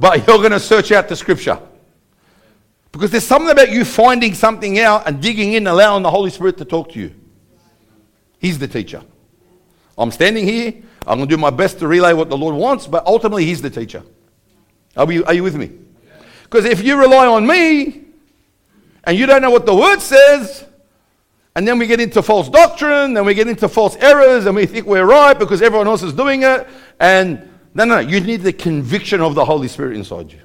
but you're going to search out the scripture. Because there's something about you finding something out and digging in, allowing the Holy Spirit to talk to you. He's the teacher. I'm standing here. I'm going to do my best to relay what the Lord wants, but ultimately, He's the teacher. Are you, are you with me? Because if you rely on me and you don't know what the Word says, and then we get into false doctrine, then we get into false errors, and we think we're right because everyone else is doing it. And no, no, you need the conviction of the Holy Spirit inside you.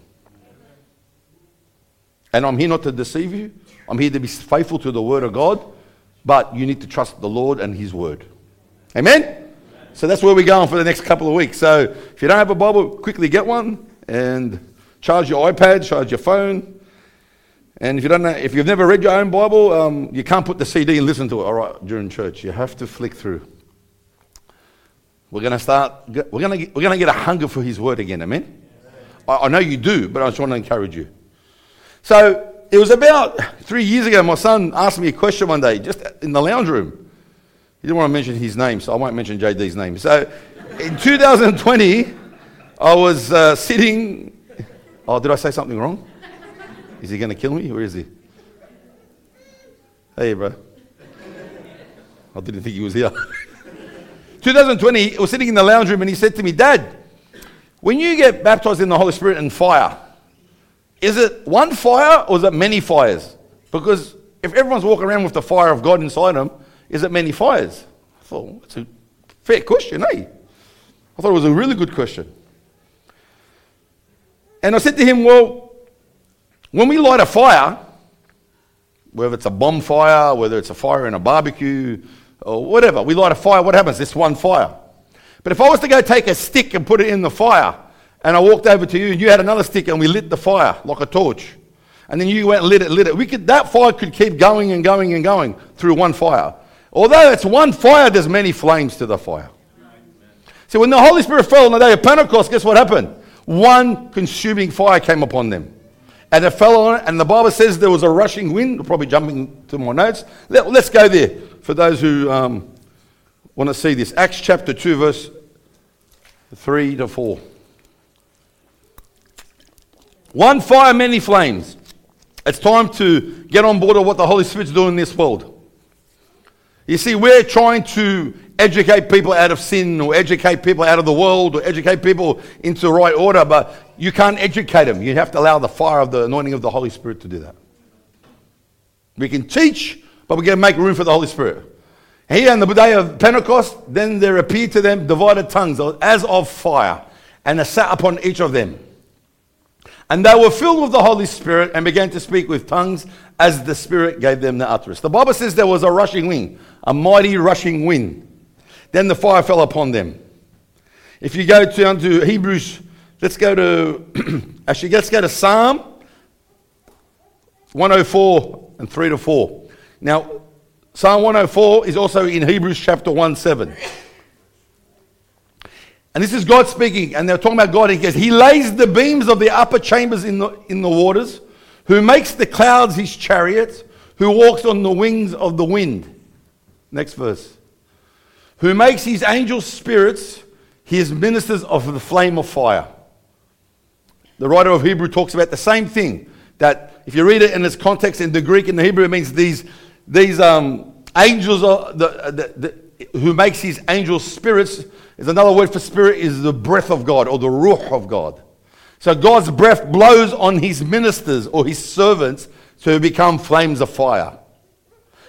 And I'm here not to deceive you. I'm here to be faithful to the Word of God, but you need to trust the Lord and His Word. Amen? So that's where we're going for the next couple of weeks. So if you don't have a Bible, quickly get one and charge your iPad, charge your phone. And if you don't know, if you've never read your own Bible, um, you can't put the CD and listen to it all right during church. You have to flick through. We're going to start. We're going to we're going to get a hunger for His Word again. Amen. I, I know you do, but I just want to encourage you. So it was about three years ago. My son asked me a question one day, just in the lounge room. He didn't want to mention his name, so I won't mention JD's name. So in 2020, I was uh, sitting. Oh, did I say something wrong? Is he going to kill me? Where is he? Hey, bro. I didn't think he was here. 2020, I was sitting in the lounge room and he said to me, Dad, when you get baptized in the Holy Spirit and fire, is it one fire or is it many fires? Because if everyone's walking around with the fire of God inside them, is it many fires? I thought, that's a fair question, eh? I thought it was a really good question. And I said to him, Well, when we light a fire, whether it's a bonfire, whether it's a fire in a barbecue, or whatever, we light a fire, what happens? This one fire. But if I was to go take a stick and put it in the fire, and I walked over to you and you had another stick and we lit the fire like a torch, and then you went and lit it, lit it, we could, that fire could keep going and going and going through one fire. Although it's one fire, there's many flames to the fire. So when the Holy Spirit fell on the day of Pentecost, guess what happened? One consuming fire came upon them and it fell on it. And the Bible says there was a rushing wind. Probably jumping to my notes. Let, us go there for those who um, want to see this. Acts chapter 2, verse 3 to 4. One fire, many flames. It's time to get on board of what the Holy Spirit's doing in this world. You see, we're trying to educate people out of sin or educate people out of the world or educate people into the right order, but you can't educate them. You have to allow the fire of the anointing of the Holy Spirit to do that. We can teach, but we got to make room for the Holy Spirit. Here on the day of Pentecost, then there appeared to them divided tongues as of fire, and they sat upon each of them. And they were filled with the Holy Spirit and began to speak with tongues as the Spirit gave them the utterance. The Bible says there was a rushing wind, a mighty rushing wind. Then the fire fell upon them. If you go down to Hebrews, let's go to, actually, let's go to Psalm 104 and 3 to 4. Now, Psalm 104 is also in Hebrews chapter 1 7. And this is God speaking, and they're talking about God. He says, He lays the beams of the upper chambers in the, in the waters, who makes the clouds his chariot, who walks on the wings of the wind. Next verse. Who makes his angel spirits his ministers of the flame of fire. The writer of Hebrew talks about the same thing. That if you read it in its context in the Greek and the Hebrew, it means these, these um, angels are the, the, the, who makes his angels spirits is another word for spirit is the breath of God or the ruach of God. So God's breath blows on his ministers or his servants to become flames of fire.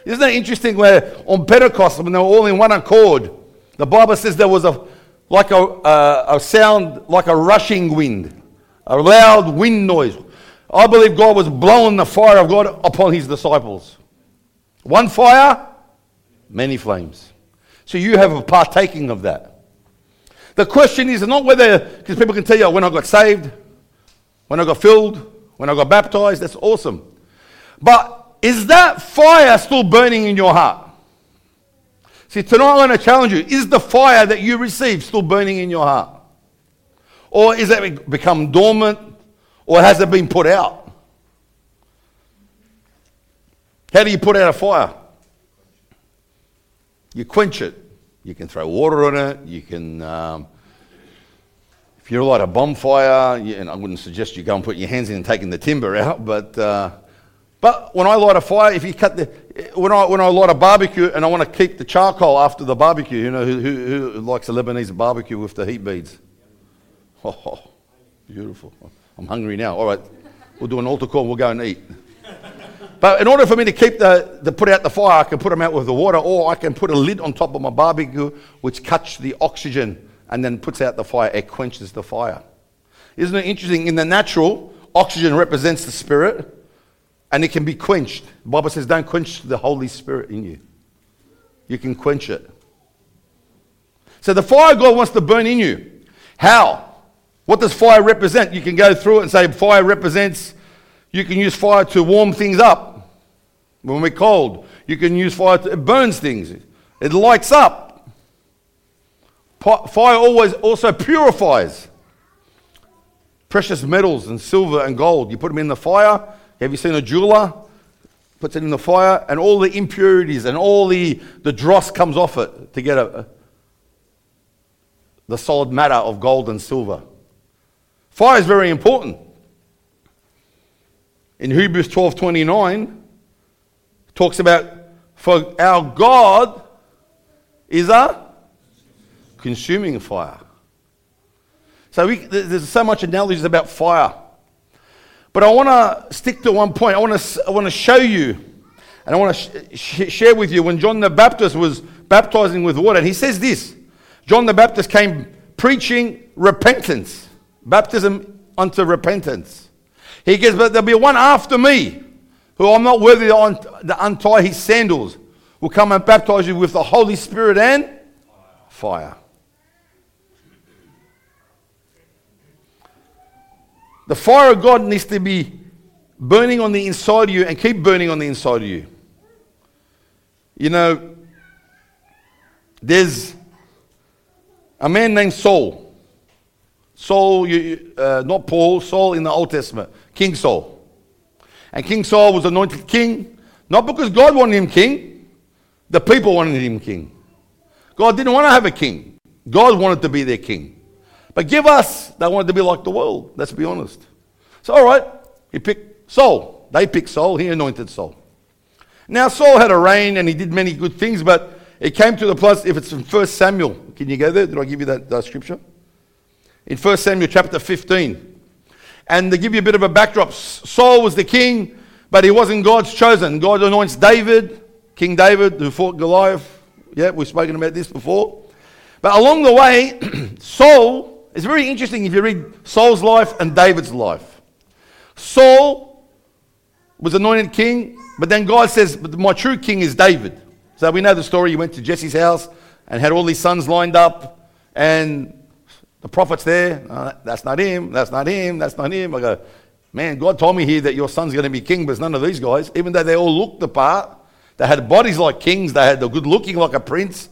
Isn't that interesting where on Pentecost, when they were all in one accord, the Bible says there was a, like a, a sound, like a rushing wind, a loud wind noise. I believe God was blowing the fire of God upon his disciples. One fire, many flames. So you have a partaking of that. The question is not whether, because people can tell you oh, when I got saved, when I got filled, when I got baptized, that's awesome. But is that fire still burning in your heart? See, tonight I'm going to challenge you. Is the fire that you receive still burning in your heart? Or is it become dormant? Or has it been put out? How do you put out a fire? You quench it. You can throw water on it. You can, um, if you light a bonfire, you, and I wouldn't suggest you go and put your hands in and taking the timber out, but, uh, but when I light a fire, if you cut the, when I, when I light a barbecue and I want to keep the charcoal after the barbecue, you know, who, who, who likes a Lebanese barbecue with the heat beads? Oh, beautiful. I'm hungry now. All right, we'll do an altar call we'll go and eat. But in order for me to keep the, put out the fire, I can put them out with the water, or I can put a lid on top of my barbecue, which cuts the oxygen and then puts out the fire. It quenches the fire. Isn't it interesting? In the natural, oxygen represents the spirit, and it can be quenched. The Bible says, "Don't quench the Holy Spirit in you. You can quench it." So the fire God wants to burn in you. How? What does fire represent? You can go through it and say fire represents you can use fire to warm things up when we're cold. You can use fire to, it burns things. It lights up. Fire always also purifies precious metals and silver and gold. You put them in the fire. Have you seen a jeweler? Puts it in the fire, and all the impurities and all the, the dross comes off it to get a, the solid matter of gold and silver. Fire is very important. In Hebrews 12:29 talks about for our God is a consuming fire. So we, there's so much analogies about fire. But I want to stick to one point. I want to, I want to show you, and I want to sh- share with you when John the Baptist was baptizing with water. And he says this John the Baptist came preaching repentance, baptism unto repentance. He goes, But there'll be one after me who I'm not worthy to untie his sandals, will come and baptize you with the Holy Spirit and fire. The fire of God needs to be burning on the inside of you and keep burning on the inside of you. You know, there's a man named Saul. Saul, you, uh, not Paul, Saul in the Old Testament, King Saul. And King Saul was anointed king, not because God wanted him king, the people wanted him king. God didn't want to have a king, God wanted to be their king. But give us, they wanted to be like the world, let's be honest. So, all right, he picked Saul. They picked Saul, he anointed Saul. Now, Saul had a reign and he did many good things, but it came to the place, if it's from 1 Samuel, can you go there? Did I give you that, that scripture? in 1 Samuel chapter 15. And to give you a bit of a backdrop, Saul was the king, but he wasn't God's chosen. God anoints David, King David, who fought Goliath. Yeah, we've spoken about this before. But along the way, Saul is very interesting if you read Saul's life and David's life. Saul was anointed king, but then God says, But my true king is David. So we know the story. He went to Jesse's house and had all his sons lined up, and the prophet's there. Uh, that's not him. That's not him. That's not him. I go, man, God told me here that your son's going to be king, but it's none of these guys. Even though they all looked the part, they had bodies like kings. They had the good looking like a prince.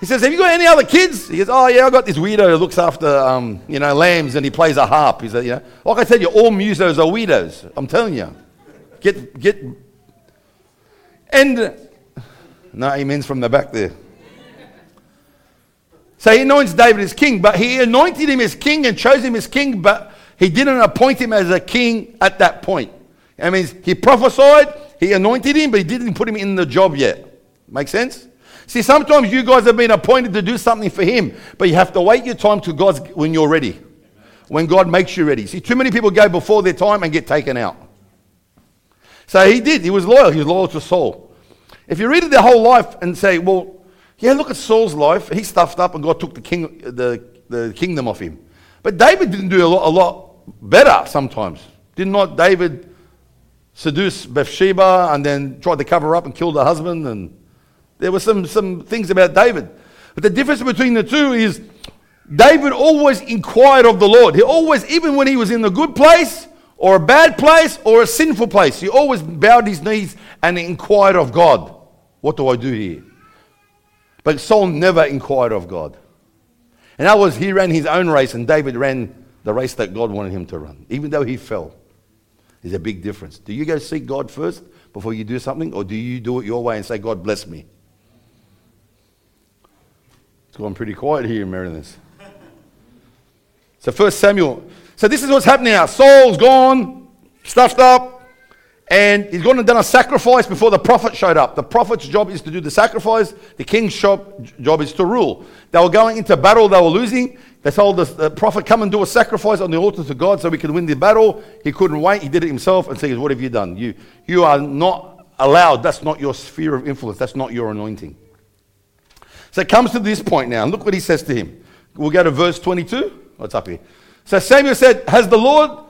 He says, have you got any other kids? He goes, oh yeah, I got this weirdo who looks after, um, you know, lambs and he plays a harp. He said, you know, like I said, you all musos are weirdos. I'm telling you. Get, get, and, no amens from the back there. So he anoints David as king, but he anointed him as king and chose him as king, but he didn't appoint him as a king at that point. I mean, he prophesied, he anointed him, but he didn't put him in the job yet. Make sense? See, sometimes you guys have been appointed to do something for him, but you have to wait your time to God's when you're ready. When God makes you ready. See, too many people go before their time and get taken out. So he did. He was loyal. He was loyal to Saul. If you read it their whole life and say, well, yeah, look at Saul's life. He stuffed up and God took the, king, the, the kingdom off him. But David didn't do a lot, a lot better sometimes. Did not David seduce Bathsheba and then tried to cover up and kill the husband? And there were some, some things about David. But the difference between the two is David always inquired of the Lord. He always, even when he was in the good place or a bad place or a sinful place, he always bowed his knees and inquired of God. What do I do here? But Saul never inquired of God. In other words, he ran his own race, and David ran the race that God wanted him to run, even though he fell. There's a big difference. Do you go seek God first before you do something, or do you do it your way and say, God bless me? It's gone pretty quiet here in Mariners. So First Samuel. So this is what's happening now. Saul's gone, stuffed up, and he's gone and done a sacrifice before the prophet showed up. The prophet's job is to do the sacrifice. The king's job, is to rule. They were going into battle. They were losing. They told the, prophet, come and do a sacrifice on the altar to God so we can win the battle. He couldn't wait. He did it himself and said, what have you done? You, you are not allowed. That's not your sphere of influence. That's not your anointing. So it comes to this point now. And look what he says to him. We'll go to verse 22. What's up here? So Samuel said, Has the Lord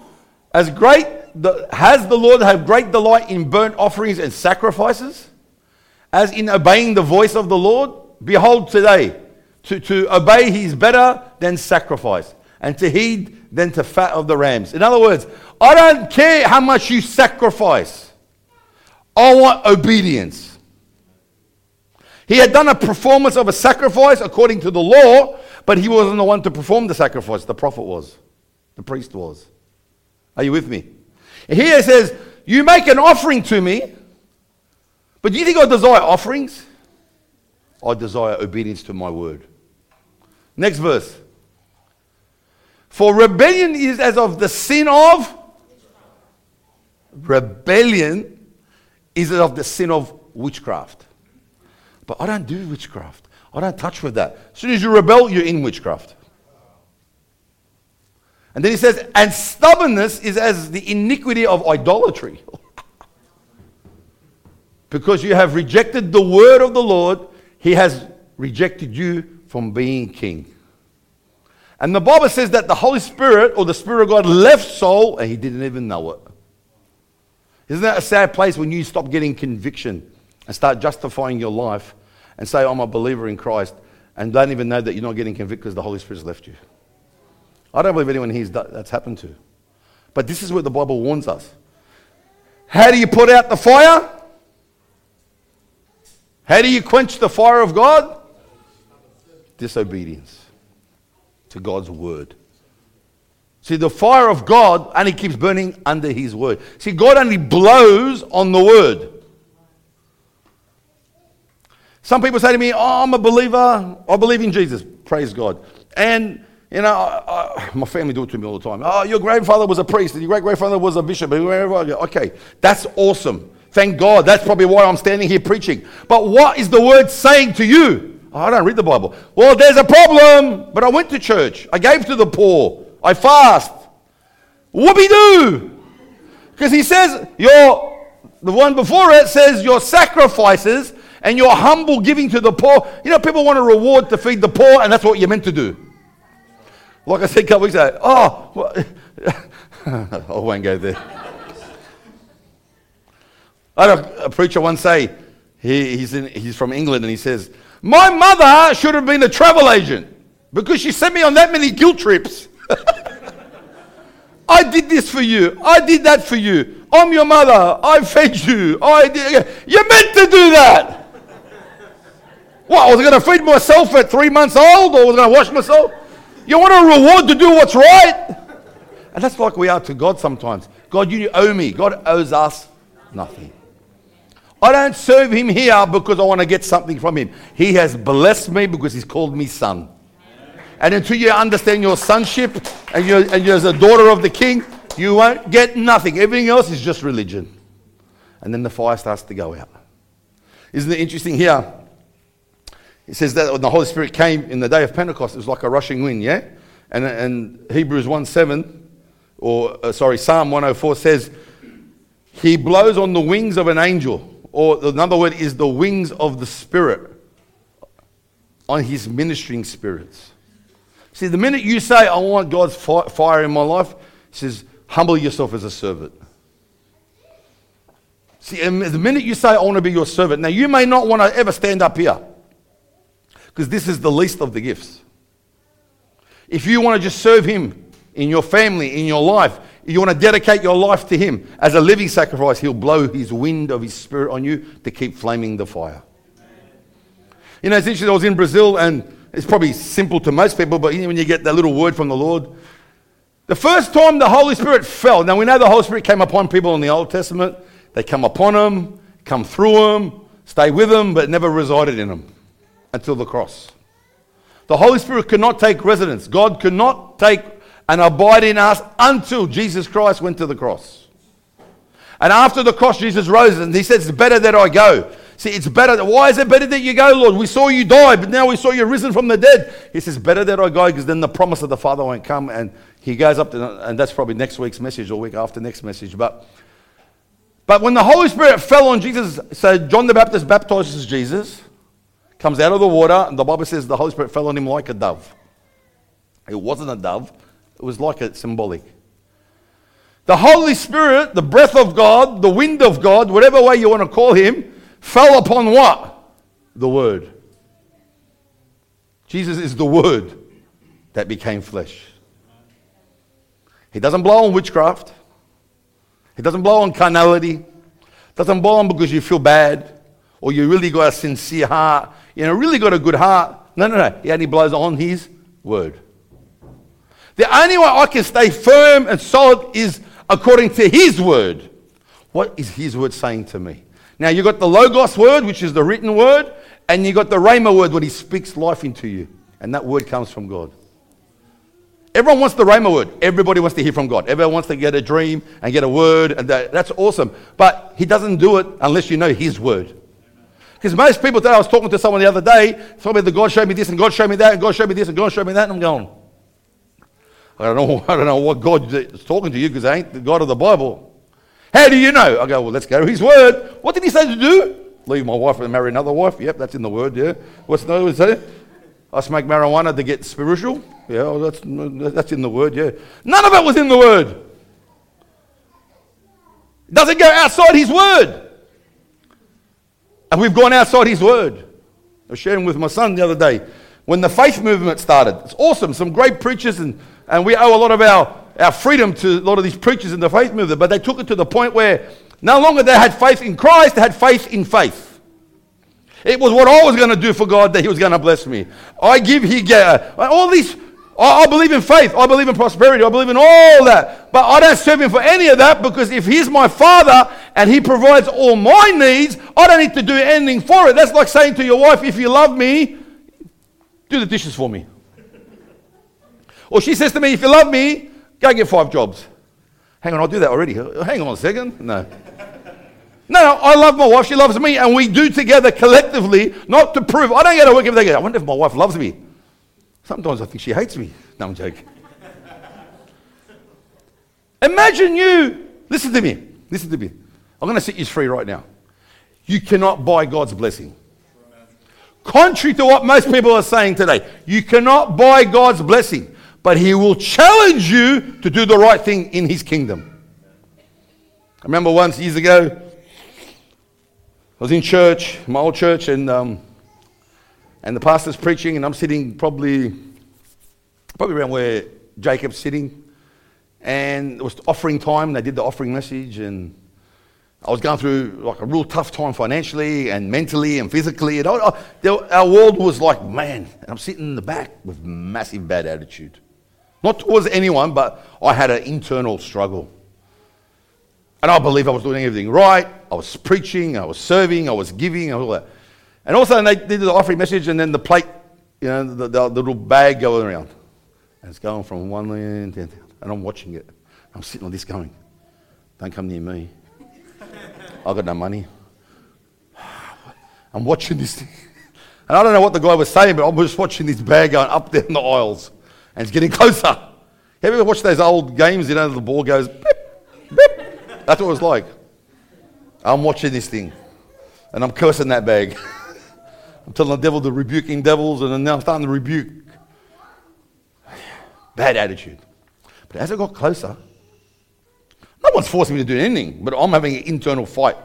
as great the, has the Lord have great delight in burnt offerings and sacrifices, as in obeying the voice of the Lord? Behold, today, to, to obey he is better than sacrifice, and to heed than to fat of the rams. In other words, I don't care how much you sacrifice, I want obedience. He had done a performance of a sacrifice according to the law, but he wasn't the one to perform the sacrifice. The prophet was, the priest was. Are you with me? Here it says, You make an offering to me, but do you think I desire offerings? I desire obedience to my word. Next verse. For rebellion is as of the sin of rebellion is as of the sin of witchcraft. But I don't do witchcraft. I don't touch with that. As soon as you rebel, you're in witchcraft. And then he says, and stubbornness is as the iniquity of idolatry. because you have rejected the word of the Lord, he has rejected you from being king. And the Bible says that the Holy Spirit or the Spirit of God left Saul and he didn't even know it. Isn't that a sad place when you stop getting conviction and start justifying your life and say, I'm a believer in Christ, and don't even know that you're not getting convicted because the Holy Spirit's left you? I don't believe anyone here that's happened to. But this is what the Bible warns us. How do you put out the fire? How do you quench the fire of God? Disobedience to God's word. See, the fire of God only keeps burning under His word. See, God only blows on the word. Some people say to me, Oh, I'm a believer. I believe in Jesus. Praise God. And you know, I, I, my family do it to me all the time. Oh, your grandfather was a priest, and your great grandfather was a bishop. Okay, that's awesome. Thank God. That's probably why I'm standing here preaching. But what is the word saying to you? Oh, I don't read the Bible. Well, there's a problem, but I went to church. I gave to the poor. I fast. Whoopie doo! Because he says, your, the one before it says, your sacrifices and your humble giving to the poor. You know, people want a reward to feed the poor, and that's what you're meant to do. Like I said a couple weeks ago, oh, I won't go there. I had a, a preacher once say, he, he's, in, he's from England, and he says, My mother should have been a travel agent because she sent me on that many guilt trips. I did this for you. I did that for you. I'm your mother. I fed you. I did. You're meant to do that. What, was I going to feed myself at three months old or was I going to wash myself? You want a reward to do what's right? And that's like we are to God sometimes. God, you owe me. God owes us nothing. I don't serve him here because I want to get something from him. He has blessed me because he's called me son. And until you understand your sonship and you're, and you're a daughter of the king, you won't get nothing. Everything else is just religion. And then the fire starts to go out. Isn't it interesting here? It says that when the Holy Spirit came in the day of Pentecost, it was like a rushing wind, yeah? And, and Hebrews 1 7, or uh, sorry, Psalm 104 says, He blows on the wings of an angel, or another word is the wings of the Spirit, on His ministering spirits. See, the minute you say, I want God's fire in my life, he says, humble yourself as a servant. See, the minute you say, I want to be your servant, now you may not want to ever stand up here. Because this is the least of the gifts. If you want to just serve Him in your family, in your life, you want to dedicate your life to Him as a living sacrifice, He'll blow His wind of His Spirit on you to keep flaming the fire. You know, it's interesting. I was in Brazil, and it's probably simple to most people, but when you get that little word from the Lord, the first time the Holy Spirit fell, now we know the Holy Spirit came upon people in the Old Testament. They come upon them, come through them, stay with them, but never resided in them until the cross. The Holy Spirit cannot take residence. God cannot take and abide in us until Jesus Christ went to the cross. And after the cross, Jesus rose and he says, It's better that I go. See, it's better. Why is it better that you go, Lord? We saw you die, but now we saw you risen from the dead. He says, Better that I go because then the promise of the Father won't come. And he goes up to, and that's probably next week's message or week after next message. But, but when the Holy Spirit fell on Jesus, so John the Baptist baptizes Jesus, comes out of the water, and the Bible says the Holy Spirit fell on him like a dove. It wasn't a dove, it was like a symbolic. The Holy Spirit, the breath of God, the wind of God, whatever way you want to call him, fell upon what? The Word. Jesus is the Word that became flesh. He doesn't blow on witchcraft. He doesn't blow on carnality. Doesn't blow on because you feel bad or you really got a sincere heart. You know, really got a good heart. No, no, no. He only blows on His Word. The only way I can stay firm and solid is according to His Word. What is His Word saying to me? Now, you've got the Logos word, which is the written word, and you've got the Rhema word when he speaks life into you. And that word comes from God. Everyone wants the Rhema word. Everybody wants to hear from God. Everyone wants to get a dream and get a word, and that, that's awesome. But he doesn't do it unless you know his word. Because most people today, I was talking to someone the other day, told me that God showed me this, and God showed me that, and God showed me this, and God showed me that, and I'm going, I don't know, I don't know what God is talking to you because I ain't the God of the Bible. How do you know? I go, well, let's go to his word. What did he say to do? Leave my wife and marry another wife. Yep, that's in the word, yeah. What's the other say? I smoke marijuana to get spiritual. Yeah, well, that's, that's in the word, yeah. None of it was in the word. It doesn't go outside his word. And we've gone outside his word. I was sharing with my son the other day when the faith movement started. It's awesome. Some great preachers, and, and we owe a lot of our our freedom to a lot of these preachers in the faith movement, but they took it to the point where no longer they had faith in Christ, they had faith in faith. It was what I was going to do for God that He was going to bless me. I give, He get. All these, I, believe in faith, I believe in prosperity, I believe in all that. But I don't serve Him for any of that because if He's my Father and He provides all my needs, I don't need to do anything for it. That's like saying to your wife, if you love me, do the dishes for me. Or she says to me, if you love me, Go get five jobs. Hang on, I'll do that already. Hang on a second. No. No, I love my wife. She loves me. And we do together collectively, not to prove. I don't get to work every day. I wonder if my wife loves me. Sometimes I think she hates me. No, I'm joking. Imagine you, listen to me, listen to me. I'm going to set you free right now. You cannot buy God's blessing. Contrary to what most people are saying today, you cannot buy God's blessing but he will challenge you to do the right thing in his kingdom. I remember once years ago, I was in church, my old church, and, um, and the pastor's preaching, and I'm sitting probably, probably around where Jacob's sitting. And it was offering time, they did the offering message, and I was going through like a real tough time financially and mentally and physically. And I, I, our world was like, man, and I'm sitting in the back with massive bad attitude. Not towards anyone, but I had an internal struggle. And I believe I was doing everything right. I was preaching, I was serving, I was giving, and all that. And also, they did the offering message, and then the plate, you know, the, the, the little bag going around. And it's going from one end to And I'm watching it. I'm sitting on this going, don't come near me. I've got no money. I'm watching this thing. And I don't know what the guy was saying, but I was just watching this bag going up down the aisles and it's getting closer. Have you ever watched those old games, you know, the ball goes beep, beep. That's what it was like. I'm watching this thing and I'm cursing that bag. I'm telling the devil to rebuking devils and now I'm starting to rebuke. Bad attitude. But as I got closer, no one's forcing me to do anything, but I'm having an internal fight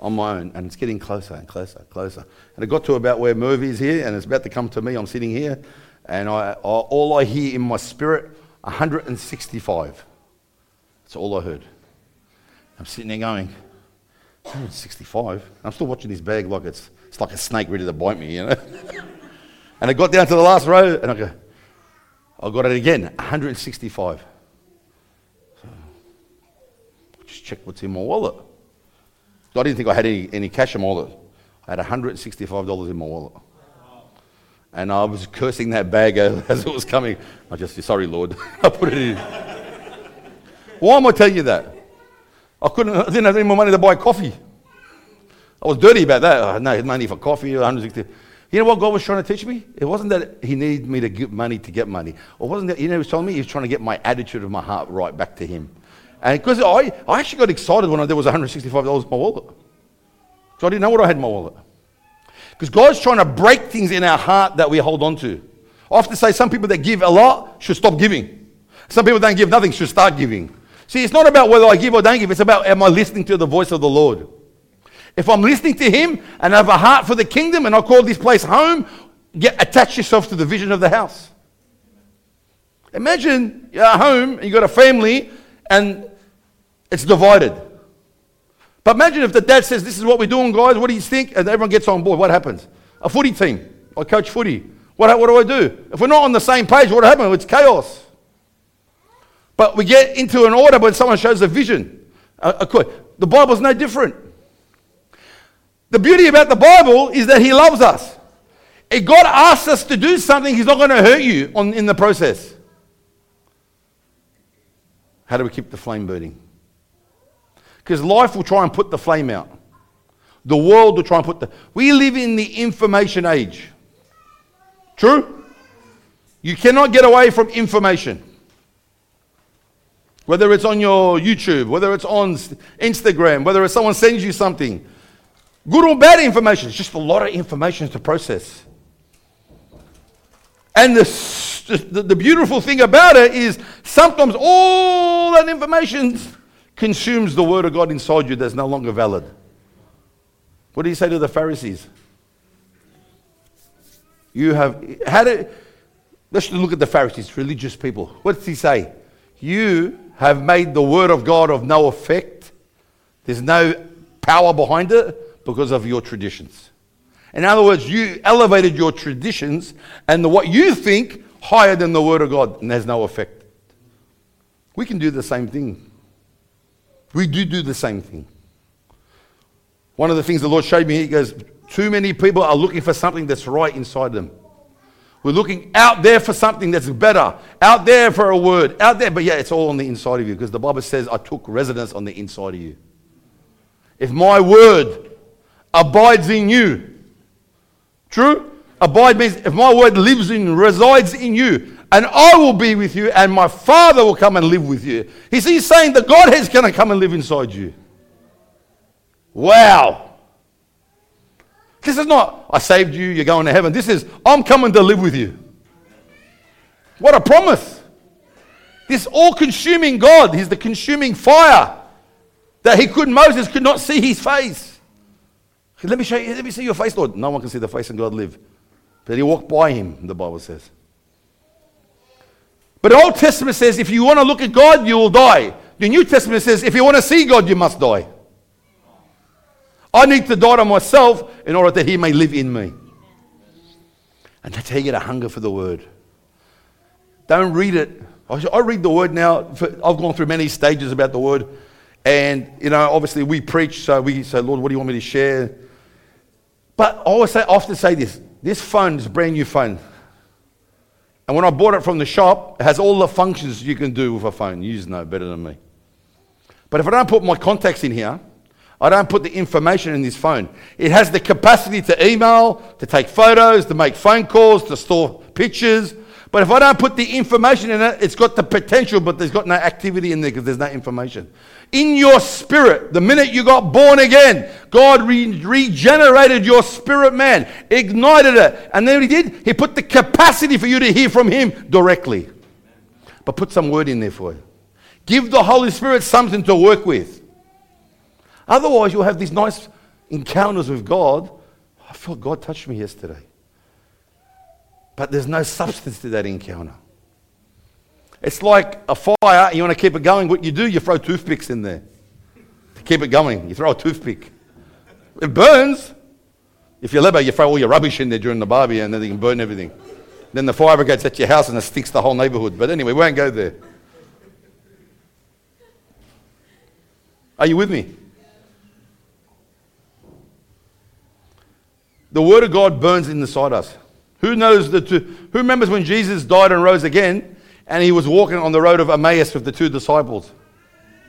on my own, and it's getting closer and closer and closer. And it got to about where Murphy is here, and it's about to come to me. I'm sitting here, and I, I, all I hear in my spirit, 165. That's all I heard. I'm sitting there going, 165? I'm still watching this bag like it's, it's like a snake ready to bite me, you know? and I got down to the last row, and I go, I got it again, 165. So, just checked what's in my wallet. I didn't think I had any, any cash in my wallet. I had $165 in my wallet. And I was cursing that bag as it was coming. I just sorry, Lord. I put it in. Why am I telling you that? I couldn't, I didn't have any more money to buy coffee. I was dirty about that. I no money for coffee, 160. You know what God was trying to teach me? It wasn't that He needed me to give money to get money. Or wasn't that, you know, He was telling me He was trying to get my attitude of my heart right back to Him. And because I, I actually got excited when I, there was $165 in my wallet. So I didn't know what I had in my wallet. Because God's trying to break things in our heart that we hold on to. I often say some people that give a lot should stop giving. Some people don't give nothing should start giving. See, it's not about whether I give or don't give. It's about am I listening to the voice of the Lord? If I'm listening to Him and have a heart for the kingdom and I call this place home, get attach yourself to the vision of the house. Imagine you're at home and you've got a family and it's divided. But imagine if the dad says, This is what we're doing, guys, what do you think? And everyone gets on board. What happens? A footy team. I coach footy. What, what do I do? If we're not on the same page, what happens? It's chaos. But we get into an order when someone shows a vision. Uh, the Bible's no different. The beauty about the Bible is that He loves us. If God asks us to do something, He's not going to hurt you on, in the process. How do we keep the flame burning? Because life will try and put the flame out. The world will try and put the. We live in the information age. True? You cannot get away from information. Whether it's on your YouTube, whether it's on Instagram, whether someone sends you something. Good or bad information. It's just a lot of information to process. And the, the, the beautiful thing about it is sometimes all that information consumes the word of God inside you that's no longer valid. What did he say to the Pharisees? You have had it. Let's look at the Pharisees, religious people. What does he say? You have made the word of God of no effect. There's no power behind it because of your traditions. In other words, you elevated your traditions and what you think higher than the word of God, and there's no effect. We can do the same thing. We do do the same thing. One of the things the Lord showed me, He goes, Too many people are looking for something that's right inside them. We're looking out there for something that's better, out there for a word, out there, but yeah, it's all on the inside of you because the Bible says, I took residence on the inside of you. If my word abides in you, true? Abide means if my word lives in, resides in you, and I will be with you, and my Father will come and live with you. He's, he's saying the is going to come and live inside you. Wow. This is not, I saved you, you're going to heaven. This is, I'm coming to live with you. What a promise. This all consuming God, He's the consuming fire that He could, Moses could not see His face. Let me show you, let me see your face, Lord. No one can see the face of God live. But He walked by Him, the Bible says. But the Old Testament says if you want to look at God, you will die. The New Testament says if you want to see God, you must die. I need to die to myself in order that He may live in me. And that's how you get a hunger for the Word. Don't read it. I read the Word now. I've gone through many stages about the Word. And, you know, obviously we preach, so we say, Lord, what do you want me to share? But I always say, often say this this phone is a brand new phone. And when I bought it from the shop, it has all the functions you can do with a phone. You know better than me. But if I don't put my contacts in here, I don't put the information in this phone. It has the capacity to email, to take photos, to make phone calls, to store pictures. But if I don't put the information in it, it's got the potential, but there's got no activity in there because there's no information. In your spirit, the minute you got born again, God re- regenerated your spirit man, ignited it. And then he did? He put the capacity for you to hear from him directly. But put some word in there for you. Give the Holy Spirit something to work with. Otherwise, you'll have these nice encounters with God. I felt God touched me yesterday. But there's no substance to that encounter. It's like a fire, you want to keep it going. What you do, you throw toothpicks in there to keep it going. You throw a toothpick. It burns. If you're Lebo, you throw all your rubbish in there during the barbie and then you can burn everything. Then the fire brigade's at your house and it sticks the whole neighborhood. But anyway, we won't go there. Are you with me? The Word of God burns inside us. Who knows the two? Who remembers when Jesus died and rose again and he was walking on the road of Emmaus with the two disciples?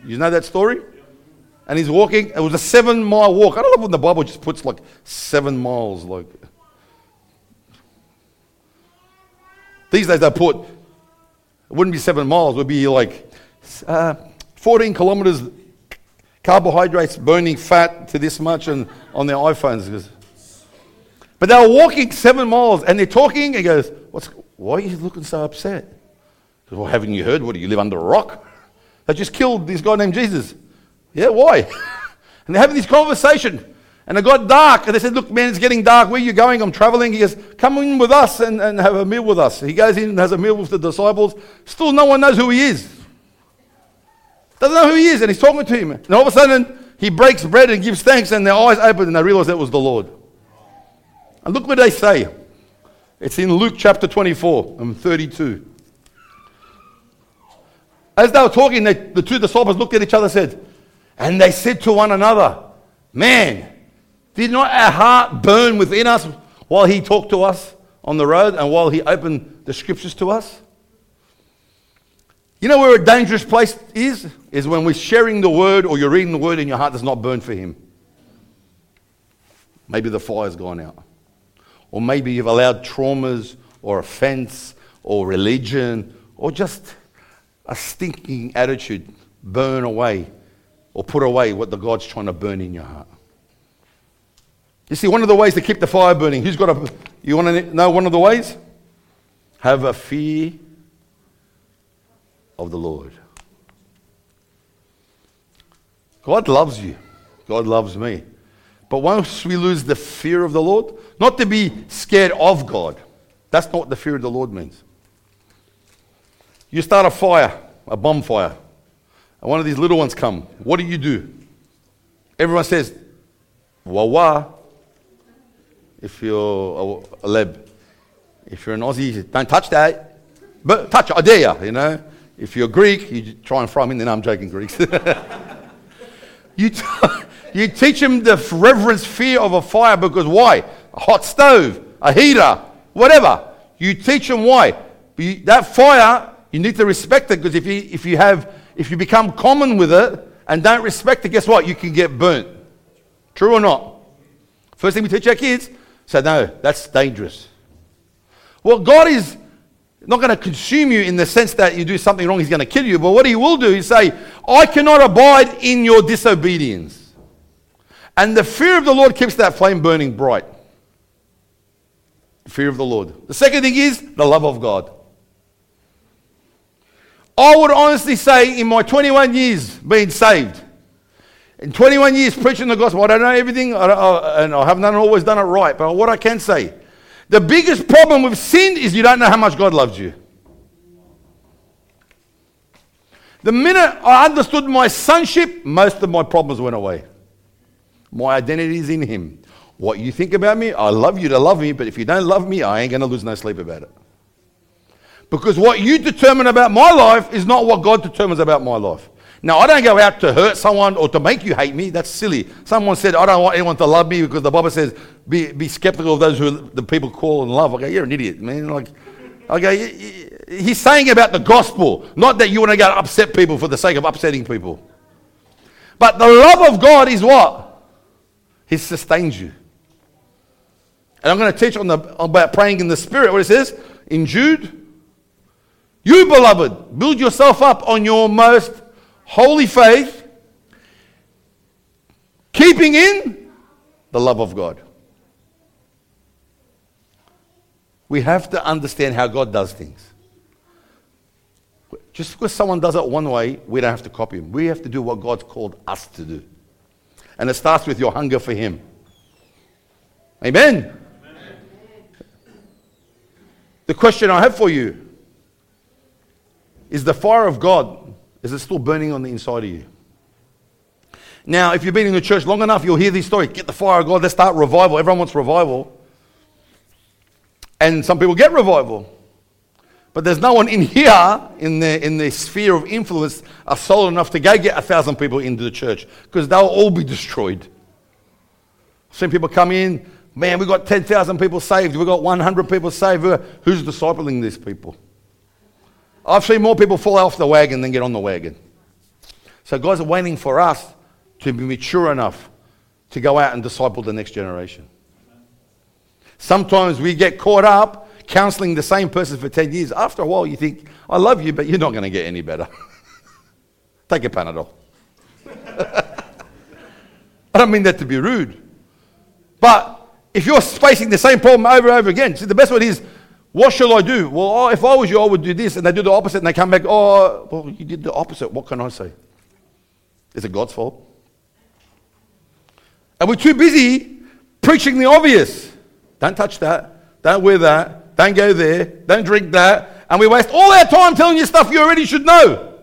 You know that story? And he's walking, it was a seven mile walk. I don't know when the Bible just puts like seven miles. Like These days they put, it wouldn't be seven miles, it would be like uh, 14 kilometers carbohydrates burning fat to this much and on their iPhones. But they were walking seven miles and they're talking. He goes, What's, Why are you looking so upset? Goes, well, haven't you heard? What do you live under a rock? They just killed this guy named Jesus. Yeah, why? and they're having this conversation. And it got dark. And they said, Look, man, it's getting dark. Where are you going? I'm traveling. He goes, Come in with us and, and have a meal with us. He goes in and has a meal with the disciples. Still, no one knows who he is. Doesn't know who he is. And he's talking to him. And all of a sudden, he breaks bread and gives thanks. And their eyes open and they realize that was the Lord. And look what they say. It's in Luke chapter 24 and 32. As they were talking, they, the two disciples looked at each other and said, and they said to one another, Man, did not our heart burn within us while he talked to us on the road and while he opened the scriptures to us? You know where a dangerous place is? Is when we're sharing the word or you're reading the word and your heart does not burn for him. Maybe the fire's gone out. Or maybe you've allowed traumas or offense or religion or just a stinking attitude burn away or put away what the God's trying to burn in your heart. You see, one of the ways to keep the fire burning, who's got a, you want to know one of the ways? Have a fear of the Lord. God loves you. God loves me. But once we lose the fear of the Lord, not to be scared of God, that's not what the fear of the Lord means. You start a fire, a bonfire, and one of these little ones come. What do you do? Everyone says, wah wah if you're a, leb. If you're an Aussie, don't touch that. But touch it, I dare you, you know. If you're Greek, you try and fry them in. Then I'm joking, Greeks. you, t- you teach them the reverence fear of a fire because why? A hot stove, a heater, whatever. You teach them why. That fire, you need to respect it because if you, if you have, if you become common with it and don't respect it, guess what? You can get burnt. True or not? First thing we teach our kids, say no, that's dangerous. Well, God is not going to consume you in the sense that you do something wrong, He's going to kill you. But what He will do is say, I cannot abide in your disobedience. And the fear of the Lord keeps that flame burning bright. fear of the Lord. The second thing is the love of God. I would honestly say, in my 21 years being saved, in 21 years preaching the gospel, I don't know everything, and I haven't always done it right, but what I can say, the biggest problem with sin is you don't know how much God loves you. The minute I understood my sonship, most of my problems went away. My identity is in Him. What you think about me, I love you to love me, but if you don't love me, I ain't going to lose no sleep about it. Because what you determine about my life is not what God determines about my life. Now, I don't go out to hurt someone or to make you hate me. That's silly. Someone said, I don't want anyone to love me because the Bible says, be, be skeptical of those who the people call and love. I go, you're an idiot, man. Like, okay, he's saying about the gospel, not that you want to go upset people for the sake of upsetting people. But the love of God is what? He sustains you. And I'm going to teach on the, about praying in the Spirit, what it says in Jude. You, beloved, build yourself up on your most holy faith, keeping in the love of God. We have to understand how God does things. Just because someone does it one way, we don't have to copy him. We have to do what God's called us to do. And it starts with your hunger for him. Amen. Amen. The question I have for you is the fire of God is it still burning on the inside of you? Now, if you've been in the church long enough, you'll hear these stories. Get the fire of God. Let's start revival. Everyone wants revival. And some people get revival. But there's no one in here, in the, in the sphere of influence, are solid enough to go get a thousand people into the church because they'll all be destroyed. I've seen people come in, Man, we've got 10,000 people saved. We've got 100 people saved. Who's discipling these people? I've seen more people fall off the wagon than get on the wagon. So God's waiting for us to be mature enough to go out and disciple the next generation. Sometimes we get caught up counseling the same person for 10 years. After a while, you think, I love you, but you're not going to get any better. Take a Panadol. I don't mean that to be rude. But if you're facing the same problem over and over again, see, the best one is, what shall I do? Well, oh, if I was you, I would do this. And they do the opposite and they come back, oh, well, you did the opposite. What can I say? Is it God's fault? And we're too busy preaching the obvious. Don't touch that. Don't wear that. Don't go there. Don't drink that. And we waste all our time telling you stuff you already should know.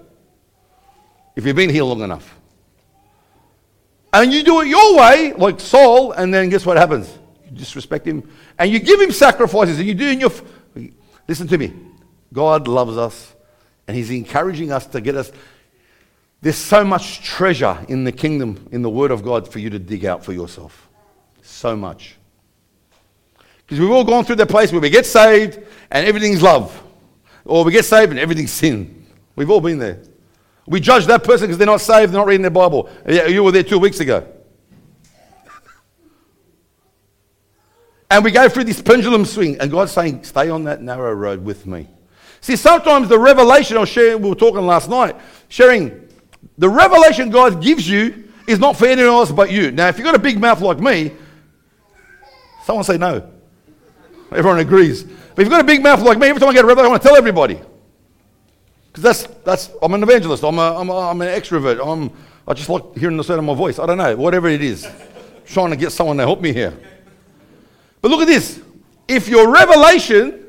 If you've been here long enough. And you do it your way, like Saul, and then guess what happens? You disrespect him. And you give him sacrifices, and you do in your. F- Listen to me. God loves us, and He's encouraging us to get us. There's so much treasure in the kingdom, in the Word of God, for you to dig out for yourself. So much. Because we've all gone through that place where we get saved and everything's love, or we get saved and everything's sin. We've all been there. We judge that person because they're not saved, they're not reading their Bible. You were there two weeks ago. And we go through this pendulum swing, and God's saying, Stay on that narrow road with me. See, sometimes the revelation I was sharing, we were talking last night, sharing the revelation God gives you is not for anyone else but you. Now, if you've got a big mouth like me, someone say no. Everyone agrees. But if you've got a big mouth like me, every time I get a revelation, I want to tell everybody. Because that's, that's, I'm an evangelist, I'm, a, I'm, a, I'm an extrovert, I'm, I just like hearing the sound of my voice. I don't know, whatever it is. trying to get someone to help me here. But look at this. If your revelation,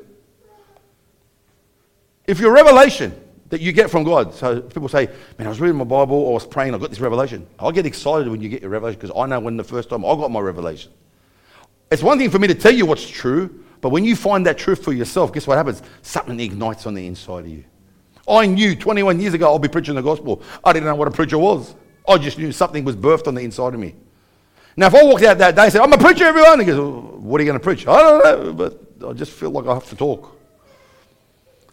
if your revelation that you get from God, so people say, man, I was reading my Bible or I was praying, I got this revelation. I get excited when you get your revelation because I know when the first time I got my revelation. It's one thing for me to tell you what's true, but when you find that truth for yourself, guess what happens? Something ignites on the inside of you. I knew 21 years ago I'll be preaching the gospel. I didn't know what a preacher was. I just knew something was birthed on the inside of me. Now, if I walked out that day and said, I'm a preacher, everyone, he goes, oh, What are you going to preach? I don't know, but I just feel like I have to talk.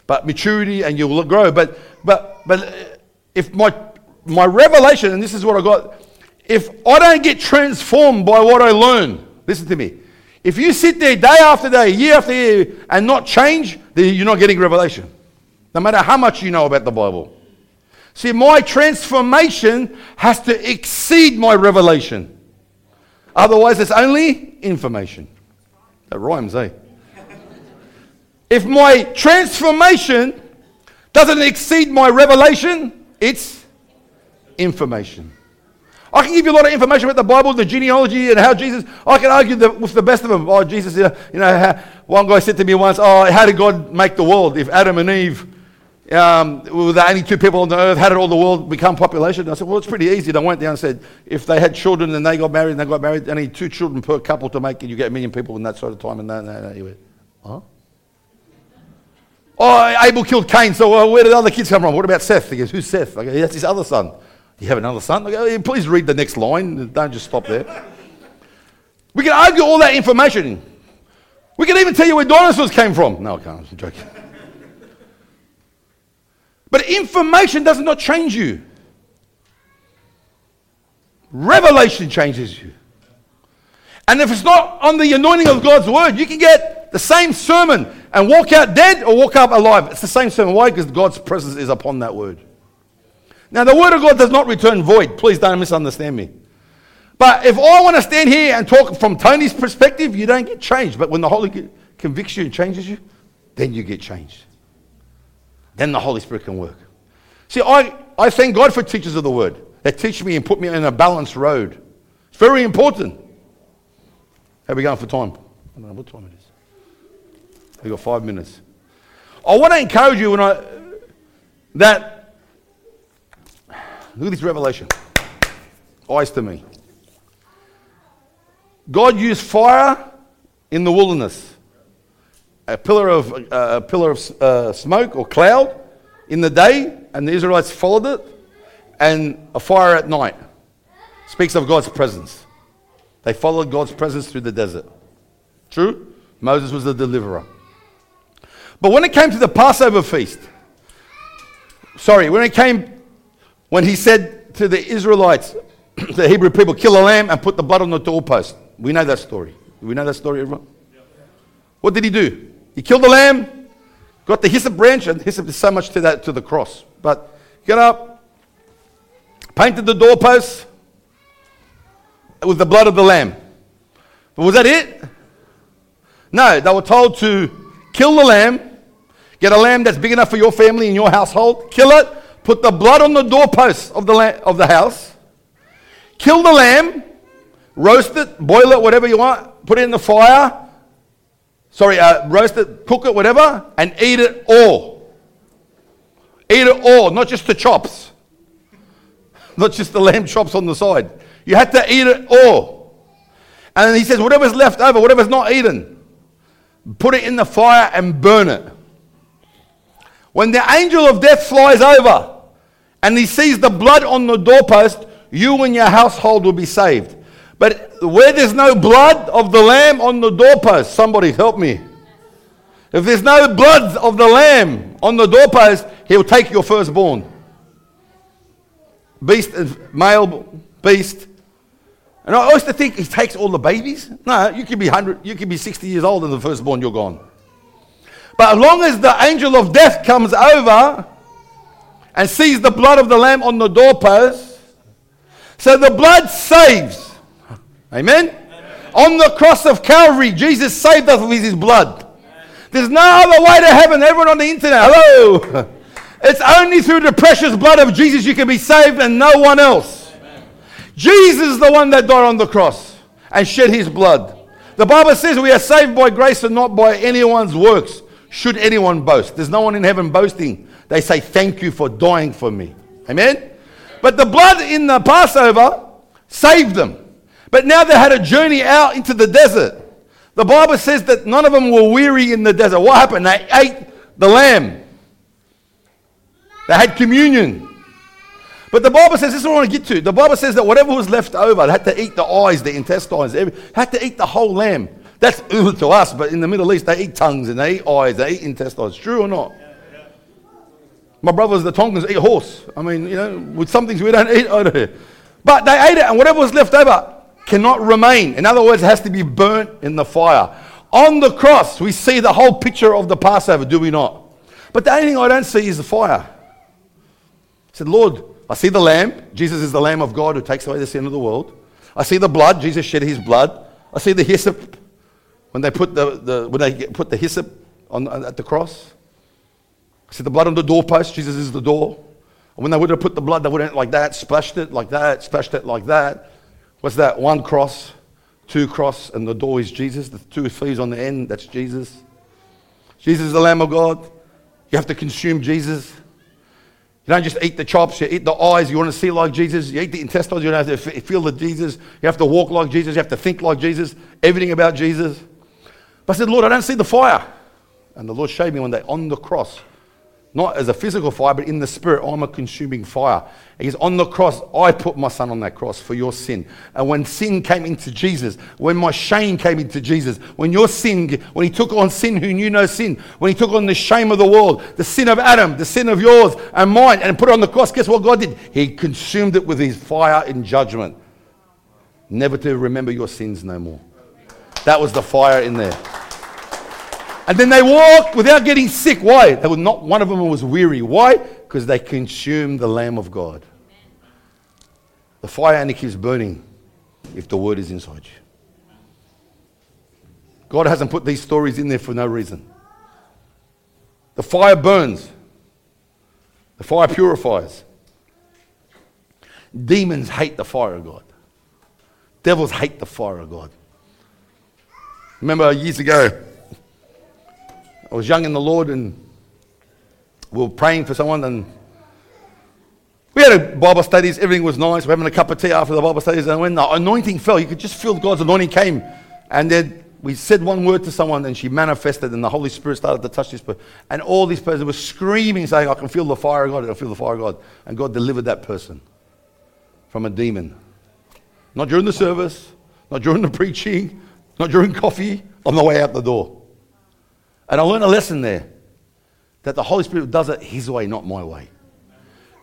But maturity and you'll grow. But, but, but uh, if my, my revelation, and this is what I got, if I don't get transformed by what I learn, listen to me. If you sit there day after day, year after year, and not change, then you're not getting revelation. No matter how much you know about the Bible. See, my transformation has to exceed my revelation. Otherwise, it's only information. That rhymes, eh? if my transformation doesn't exceed my revelation, it's information. I can give you a lot of information about the Bible, the genealogy, and how Jesus. I can argue the, with the best of them. Oh, Jesus, you know, one guy said to me once, "Oh, how did God make the world if Adam and Eve um, were the only two people on the earth, how did all the world become population? I said, well, it's pretty easy. They went down and said, if they had children and they got married and they got married, only two children per couple to make it, you get a million people in that sort of time. And that, and that, and you went, huh? Oh, Abel killed Cain, so uh, where did the other kids come from? What about Seth? He goes, who's Seth? I go, that's his other son. You have another son? Go, please read the next line. Don't just stop there. we can argue all that information. We can even tell you where dinosaurs came from. No, I can't. I'm joking. But information does not change you. Revelation changes you. And if it's not on the anointing of God's word, you can get the same sermon and walk out dead or walk up alive. It's the same sermon. Why? Because God's presence is upon that word. Now, the word of God does not return void. Please don't misunderstand me. But if I want to stand here and talk from Tony's perspective, you don't get changed. But when the Holy Spirit convicts you and changes you, then you get changed then the Holy Spirit can work. See, I, I thank God for teachers of the word that teach me and put me in a balanced road. It's very important. How are we going for time? I don't know what time it is. We've got five minutes. I want to encourage you when I that look at this revelation. Eyes to me. God used fire in the wilderness a pillar of, uh, a pillar of uh, smoke or cloud in the day, and the Israelites followed it, and a fire at night. Speaks of God's presence. They followed God's presence through the desert. True? Moses was the deliverer. But when it came to the Passover feast, sorry, when it came, when he said to the Israelites, the Hebrew people, kill a lamb and put the blood on the doorpost. We know that story. We know that story, everyone? What did he do? He killed the lamb, got the hyssop branch, and hyssop is so much to that to the cross. But get up, painted the doorpost with the blood of the lamb. But was that it? No, they were told to kill the lamb, get a lamb that's big enough for your family and your household, kill it, put the blood on the doorposts of the, la- of the house, kill the lamb, roast it, boil it, whatever you want, put it in the fire. Sorry, uh, roast it, cook it, whatever, and eat it all. Eat it all, not just the chops, not just the lamb chops on the side. You had to eat it all. And he says, whatever's left over, whatever's not eaten, put it in the fire and burn it. When the angel of death flies over and he sees the blood on the doorpost, you and your household will be saved. But where there's no blood of the lamb on the doorpost, somebody help me. If there's no blood of the lamb on the doorpost, he'll take your firstborn. Beast, uh, male beast. And I used to think he takes all the babies. No, you can be 100, you can be 60 years old and the firstborn, you're gone. But as long as the angel of death comes over and sees the blood of the lamb on the doorpost, so the blood saves. Amen? On the cross of Calvary, Jesus saved us with his blood. There's no other way to heaven. Everyone on the internet, hello. It's only through the precious blood of Jesus you can be saved and no one else. Jesus is the one that died on the cross and shed his blood. The Bible says we are saved by grace and not by anyone's works. Should anyone boast? There's no one in heaven boasting. They say, Thank you for dying for me. Amen? But the blood in the Passover saved them. But now they had a journey out into the desert. The Bible says that none of them were weary in the desert. What happened? They ate the lamb, they had communion. But the Bible says, this is what I want to get to. The Bible says that whatever was left over, they had to eat the eyes, the intestines, every, had to eat the whole lamb. That's to us, but in the Middle East, they eat tongues and they eat eyes, they eat intestines. True or not? My brothers, the Tongans, eat horse. I mean, you know, with some things we don't eat over here. But they ate it, and whatever was left over, cannot remain. In other words, it has to be burnt in the fire. On the cross, we see the whole picture of the Passover, do we not? But the only thing I don't see is the fire. I said, Lord, I see the lamb. Jesus is the Lamb of God who takes away the sin of the world. I see the blood. Jesus shed his blood. I see the hyssop when they put the, the when they put the hyssop on, uh, at the cross. See the blood on the doorpost. Jesus is the door. And when they would have put the blood, they would have like that, splashed it like that, splashed it like that. What's that? One cross, two cross, and the door is Jesus. The two on the end, that's Jesus. Jesus is the Lamb of God. You have to consume Jesus. You don't just eat the chops, you eat the eyes. You want to see like Jesus. You eat the intestines, you don't have to feel the Jesus. You have to walk like Jesus. You have to think like Jesus. Everything about Jesus. But I said, Lord, I don't see the fire. And the Lord showed me one day on the cross, not as a physical fire, but in the spirit, I'm a consuming fire. He's on the cross. I put my son on that cross for your sin. And when sin came into Jesus, when my shame came into Jesus, when your sin, when he took on sin who knew no sin, when he took on the shame of the world, the sin of Adam, the sin of yours and mine, and put it on the cross, guess what God did? He consumed it with his fire in judgment. Never to remember your sins no more. That was the fire in there. And then they walked without getting sick. Why? They were not one of them was weary. Why? Because they consumed the Lamb of God. The fire only keeps burning if the word is inside you. God hasn't put these stories in there for no reason. The fire burns. The fire purifies. Demons hate the fire of God. Devils hate the fire of God. Remember years ago, I was young in the Lord and we were praying for someone and we had a Bible studies, everything was nice. We're having a cup of tea after the Bible studies, and when the anointing fell, you could just feel God's anointing came. And then we said one word to someone, and she manifested, and the Holy Spirit started to touch this person. And all these persons were screaming, saying, I can feel the fire of God, I can feel the fire of God. And God delivered that person from a demon. Not during the service, not during the preaching, not during coffee, on the way out the door. And I learned a lesson there that the Holy Spirit does it His way, not my way.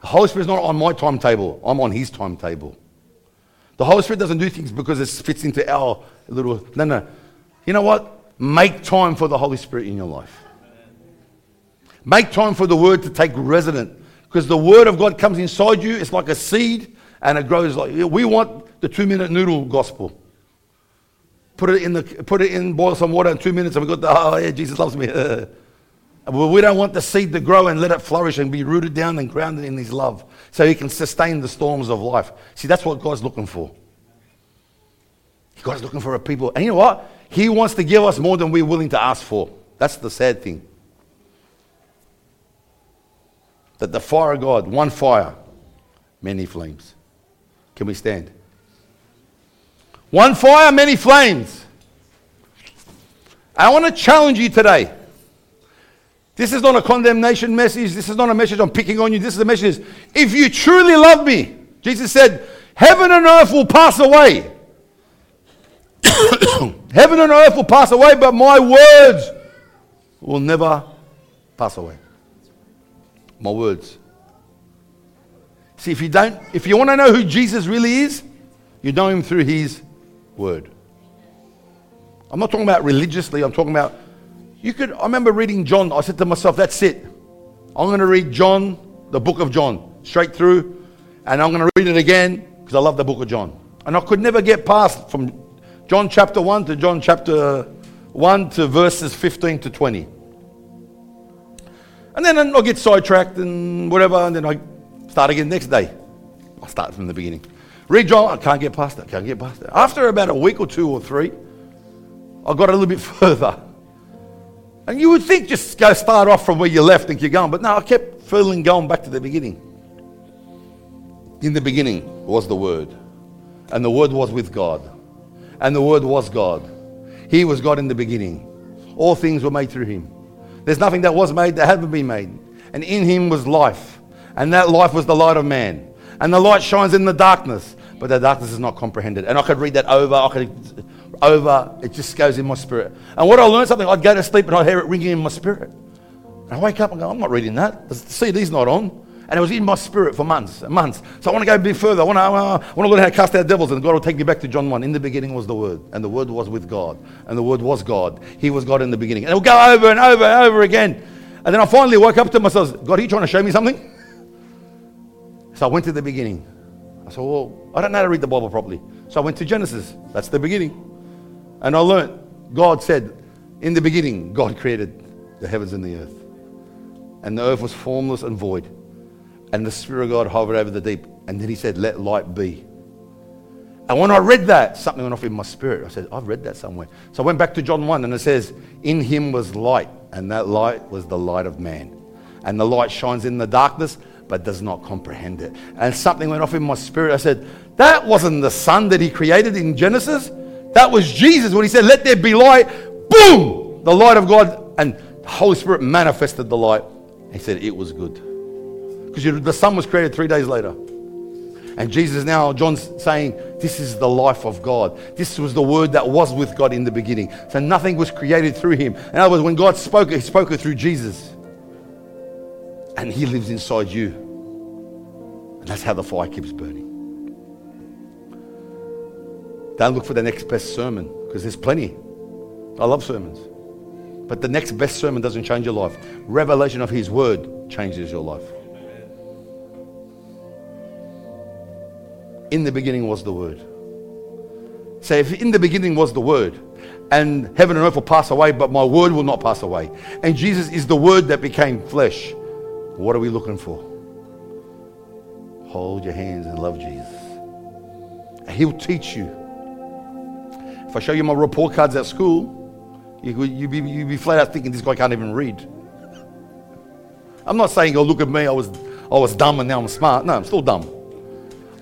The Holy Spirit's not on my timetable, I'm on His timetable. The Holy Spirit doesn't do things because it fits into our little. No, no. You know what? Make time for the Holy Spirit in your life. Make time for the Word to take resident. Because the Word of God comes inside you, it's like a seed, and it grows like. We want the two minute noodle gospel. Put it in the put it in boil some water in two minutes, and we got the oh yeah, Jesus loves me. well, we don't want the seed to grow and let it flourish and be rooted down and grounded in His love, so He can sustain the storms of life. See, that's what God's looking for. God's looking for a people, and you know what? He wants to give us more than we're willing to ask for. That's the sad thing. That the fire of God, one fire, many flames. Can we stand? One fire, many flames. I want to challenge you today. This is not a condemnation message. This is not a message I'm picking on you. This is a message. If you truly love me, Jesus said, heaven and earth will pass away. heaven and earth will pass away, but my words will never pass away. My words. See, if you don't, if you want to know who Jesus really is, you know him through his word. I'm not talking about religiously, I'm talking about you could I remember reading John, I said to myself, that's it. I'm going to read John, the book of John, straight through, and I'm going to read it again because I love the book of John. And I could never get past from John chapter 1 to John chapter 1 to verses 15 to 20. And then I'll get sidetracked and whatever, and then I start again next day. I'll start from the beginning. Read John, oh, I can't get past it, can't get past it. After about a week or two or three, I got a little bit further. And you would think just go start off from where you left and keep going, but no, I kept feeling going back to the beginning. In the beginning was the Word, and the Word was with God, and the Word was God. He was God in the beginning. All things were made through Him. There's nothing that was made that hadn't been made. And in Him was life, and that life was the light of man. And the light shines in the darkness, but the darkness is not comprehended. And I could read that over, I could over, it just goes in my spirit. And what I learned something, I'd go to sleep and I'd hear it ringing in my spirit. And I wake up and go, I'm not reading that. The CD's not on. And it was in my spirit for months and months. So I want to go a bit further. I want to, uh, I want to learn how to cast out devils. And God will take me back to John 1. In the beginning was the Word. And the Word was with God. And the Word was God. He was God in the beginning. And it will go over and over and over again. And then I finally woke up to myself, God, are you trying to show me something? So I went to the beginning. I said, well, I don't know how to read the Bible properly. So I went to Genesis. That's the beginning. And I learned, God said, in the beginning, God created the heavens and the earth. And the earth was formless and void. And the Spirit of God hovered over the deep. And then he said, let light be. And when I read that, something went off in my spirit. I said, I've read that somewhere. So I went back to John 1 and it says, In him was light, and that light was the light of man. And the light shines in the darkness, but does not comprehend it. And something went off in my spirit. I said, That wasn't the sun that he created in Genesis. That was Jesus when he said, Let there be light. Boom! The light of God. And the Holy Spirit manifested the light. He said, It was good. Because the sun was created three days later. And Jesus now, John's saying, This is the life of God. This was the word that was with God in the beginning. So nothing was created through him. In other words, when God spoke, he spoke it through Jesus and He lives inside you. And that's how the fire keeps burning. Don't look for the next best sermon because there's plenty. I love sermons. But the next best sermon doesn't change your life. Revelation of His Word changes your life. In the beginning was the Word. So if in the beginning was the Word, and heaven and earth will pass away, but my Word will not pass away. And Jesus is the Word that became flesh. What are we looking for? Hold your hands and love Jesus. He'll teach you. If I show you my report cards at school, you'd be, you be flat out thinking this guy can't even read. I'm not saying, oh, look at me, I was, I was dumb and now I'm smart. No, I'm still dumb.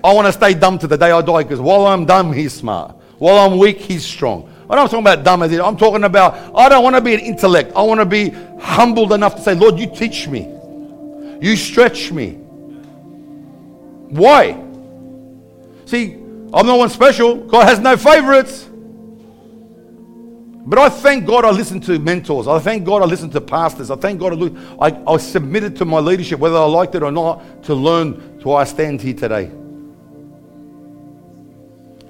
I want to stay dumb to the day I die because while I'm dumb, he's smart. While I'm weak, he's strong. I'm not talking about dumb as it. I'm talking about I don't want to be an intellect. I want to be humbled enough to say, Lord, you teach me. You stretch me. Why? See, I'm no one special. God has no favorites. But I thank God I listened to mentors. I thank God I listened to pastors. I thank God I, I, I submitted to my leadership, whether I liked it or not, to learn to why I stand here today.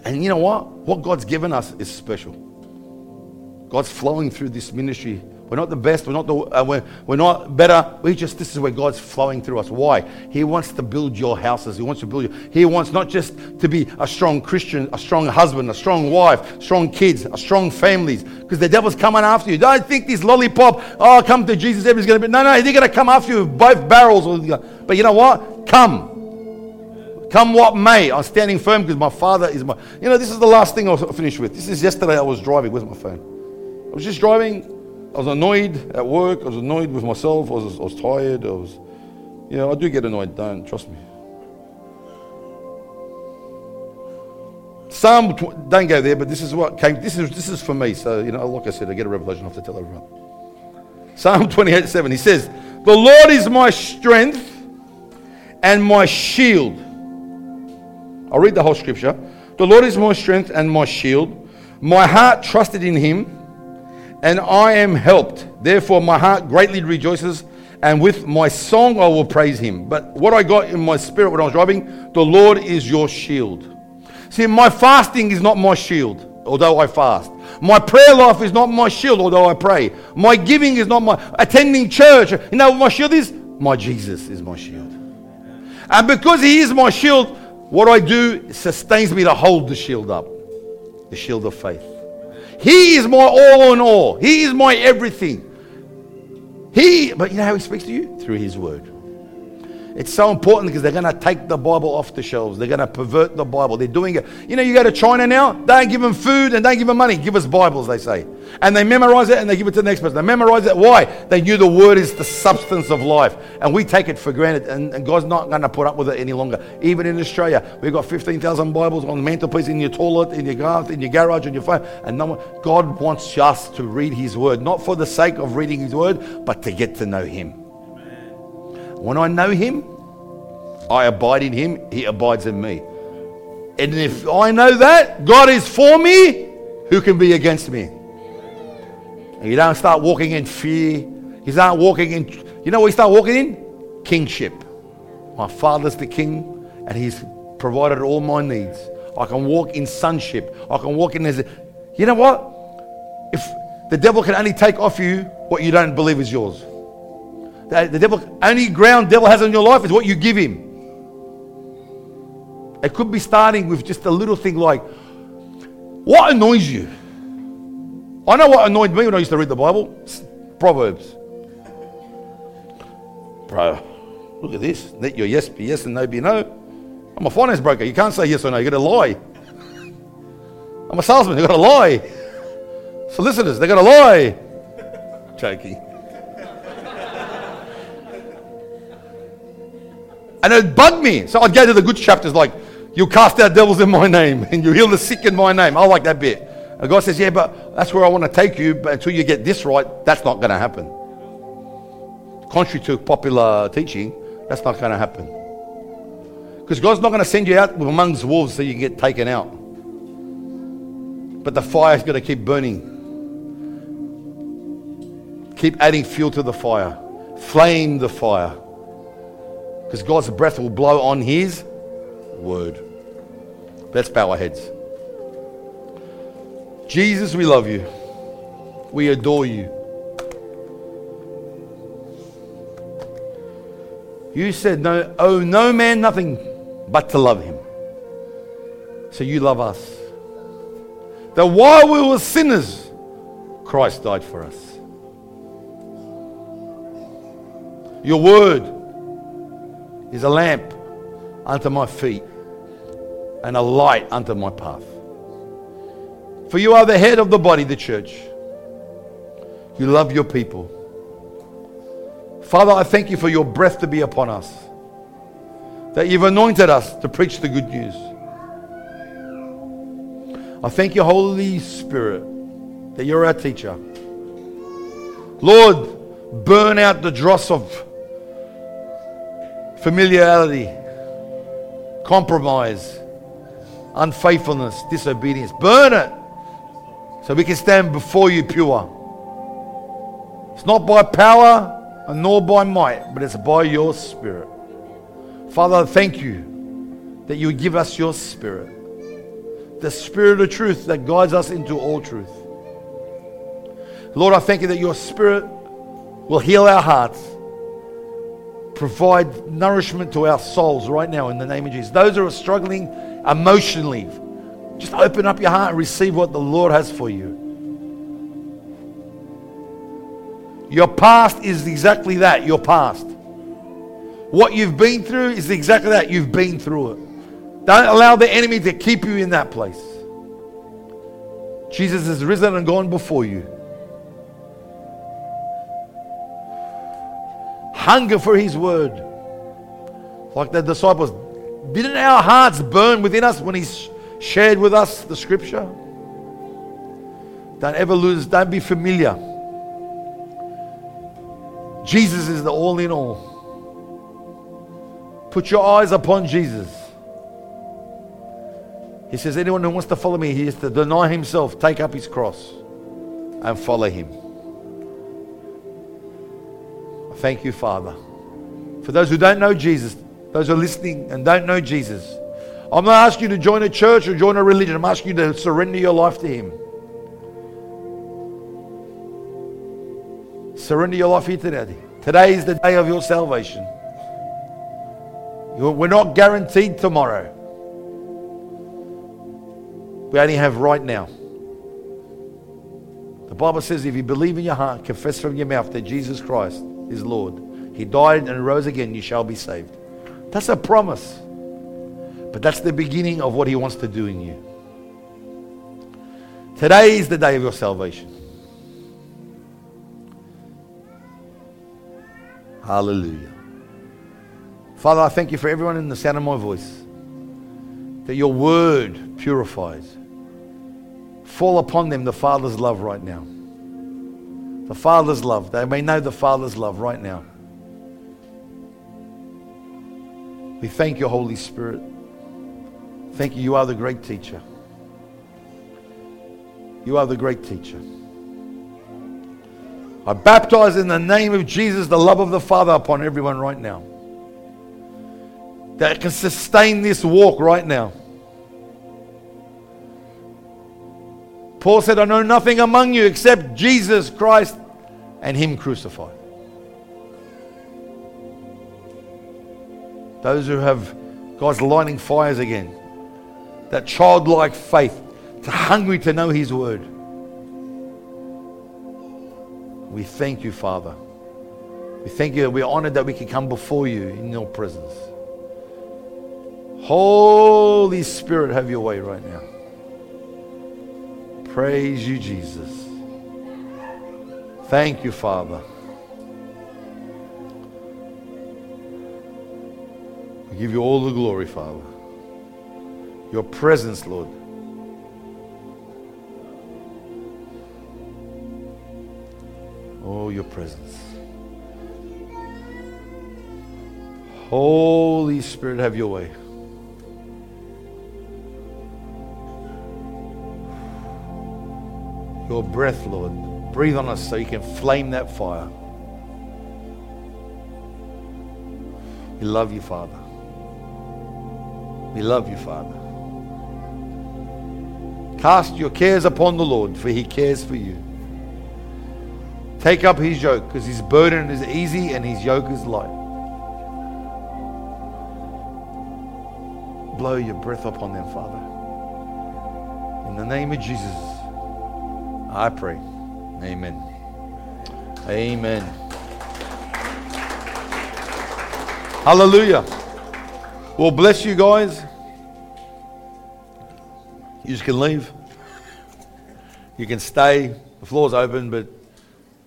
And you know what? What God's given us is special. God's flowing through this ministry we're not the best. We're not, the, uh, we're, we're not better. We just, this is where God's flowing through us. Why? He wants to build your houses. He wants to build you. He wants not just to be a strong Christian, a strong husband, a strong wife, strong kids, a strong families, because the devil's coming after you. Don't think this lollipop, oh, come to Jesus, everybody's going to be. No, no, they're going to come after you with both barrels. But you know what? Come. Come what may. I'm standing firm because my father is my. You know, this is the last thing I'll finish with. This is yesterday I was driving. Where's my phone? I was just driving I was annoyed at work. I was annoyed with myself. I was, I was tired. I was, you know, I do get annoyed. Don't trust me. Psalm, don't go there, but this is what came. This is this is for me. So you know, like I said, I get a revelation. I have to tell everyone. Psalm 28, 7. He says, "The Lord is my strength and my shield." I'll read the whole scripture. The Lord is my strength and my shield. My heart trusted in Him and I am helped. Therefore, my heart greatly rejoices, and with my song I will praise him. But what I got in my spirit when I was driving, the Lord is your shield. See, my fasting is not my shield, although I fast. My prayer life is not my shield, although I pray. My giving is not my attending church. You know what my shield is? My Jesus is my shield. And because he is my shield, what I do sustains me to hold the shield up the shield of faith. He is my all in all. He is my everything. He, but you know how he speaks to you? Through his word. It's so important because they're going to take the Bible off the shelves. They're going to pervert the Bible. They're doing it. You know, you go to China now, they don't give them food and they don't give them money. Give us Bibles, they say. And they memorize it and they give it to the next person. They memorize it. Why? They knew the word is the substance of life. And we take it for granted. And, and God's not going to put up with it any longer. Even in Australia, we've got 15,000 Bibles on the mantelpiece, in your toilet, in your garage, in your garage, in your phone. And no one, God wants us to read his word, not for the sake of reading his word, but to get to know him. When I know him, I abide in him, he abides in me. And if I know that God is for me, who can be against me? And you don't start walking in fear. You start walking in, you know what you start walking in? Kingship. My father's the king, and he's provided all my needs. I can walk in sonship. I can walk in a, you know what? If the devil can only take off you what you don't believe is yours. The, devil, only ground devil has on your life is what you give him. It could be starting with just a little thing like, what annoys you? I know what annoyed me when I used to read the Bible Proverbs. Bro, look at this. Let your yes be yes and no be no. I'm a finance broker. You can't say yes or no. You got to lie. I'm a salesman. You got to lie. Solicitors, they got to lie. Joking. And it bugged me. So I'd go to the good chapters like, you cast out devils in my name and you heal the sick in my name. I like that bit. And God says, yeah, but that's where I want to take you. But until you get this right, that's not going to happen. Contrary to popular teaching, that's not going to happen. Because God's not going to send you out amongst wolves so you can get taken out. But the fire's going to keep burning. Keep adding fuel to the fire. Flame the fire. Because God's breath will blow on His word. Let's bow our heads. Jesus, we love you. We adore you. You said, no, oh, no man nothing but to love him. So you love us. That while we were sinners, Christ died for us. Your word is a lamp unto my feet and a light unto my path. For you are the head of the body, the church. You love your people. Father, I thank you for your breath to be upon us, that you've anointed us to preach the good news. I thank you, Holy Spirit, that you're our teacher. Lord, burn out the dross of familiarity, compromise, unfaithfulness, disobedience. Burn it. So we can stand before you pure. It's not by power and nor by might, but it's by your spirit. Father, thank you that you give us your spirit. The spirit of truth that guides us into all truth. Lord, I thank you that your spirit will heal our hearts, provide nourishment to our souls right now in the name of Jesus. Those who are struggling emotionally, just open up your heart and receive what the Lord has for you. Your past is exactly that, your past. What you've been through is exactly that, you've been through it. Don't allow the enemy to keep you in that place. Jesus has risen and gone before you. Hunger for his word. Like the disciples. Didn't our hearts burn within us when he shared with us the scripture? Don't ever lose, don't be familiar. Jesus is the all in all. Put your eyes upon Jesus. He says, Anyone who wants to follow me, he has to deny himself, take up his cross, and follow him. Thank you, Father. For those who don't know Jesus, those who are listening and don't know Jesus, I'm not asking you to join a church or join a religion. I'm asking you to surrender your life to Him. Surrender your life here today. Today is the day of your salvation. We're not guaranteed tomorrow. We only have right now. The Bible says if you believe in your heart, confess from your mouth that Jesus Christ is Lord, He died and rose again, you shall be saved. That's a promise. But that's the beginning of what He wants to do in you. Today is the day of your salvation. Hallelujah. Father, I thank you for everyone in the sound of my voice. That your word purifies. Fall upon them the Father's love right now. The Father's love. They may know the Father's love right now. We thank you, Holy Spirit. Thank you. You are the great teacher. You are the great teacher. I baptize in the name of Jesus the love of the Father upon everyone right now that can sustain this walk right now. Paul said, I know nothing among you except Jesus Christ and Him crucified. Those who have God's lighting fires again, that childlike faith, to hungry to know His word. We thank you, Father. We thank you that we're honored that we can come before you in your presence. Holy Spirit, have your way right now. Praise you, Jesus. Thank you, Father. We give you all the glory, Father. Your presence, Lord. Oh, your presence. Holy Spirit, have your way. Your breath, Lord. Breathe on us so you can flame that fire. We love you, Father. We love you, Father. Cast your cares upon the Lord, for he cares for you. Take up his yoke, because his burden is easy and his yoke is light. Blow your breath upon them, Father. In the name of Jesus, I pray. Amen. Amen. Hallelujah. Well, bless you guys. You can leave. You can stay. The floor's open, but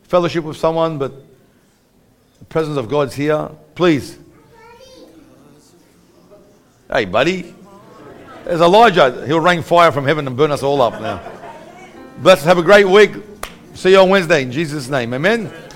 fellowship with someone, but the presence of God's here. Please. Hey, buddy. There's Elijah. He'll rain fire from heaven and burn us all up now. Bless. Have a great week. See you on Wednesday in Jesus' name. Amen.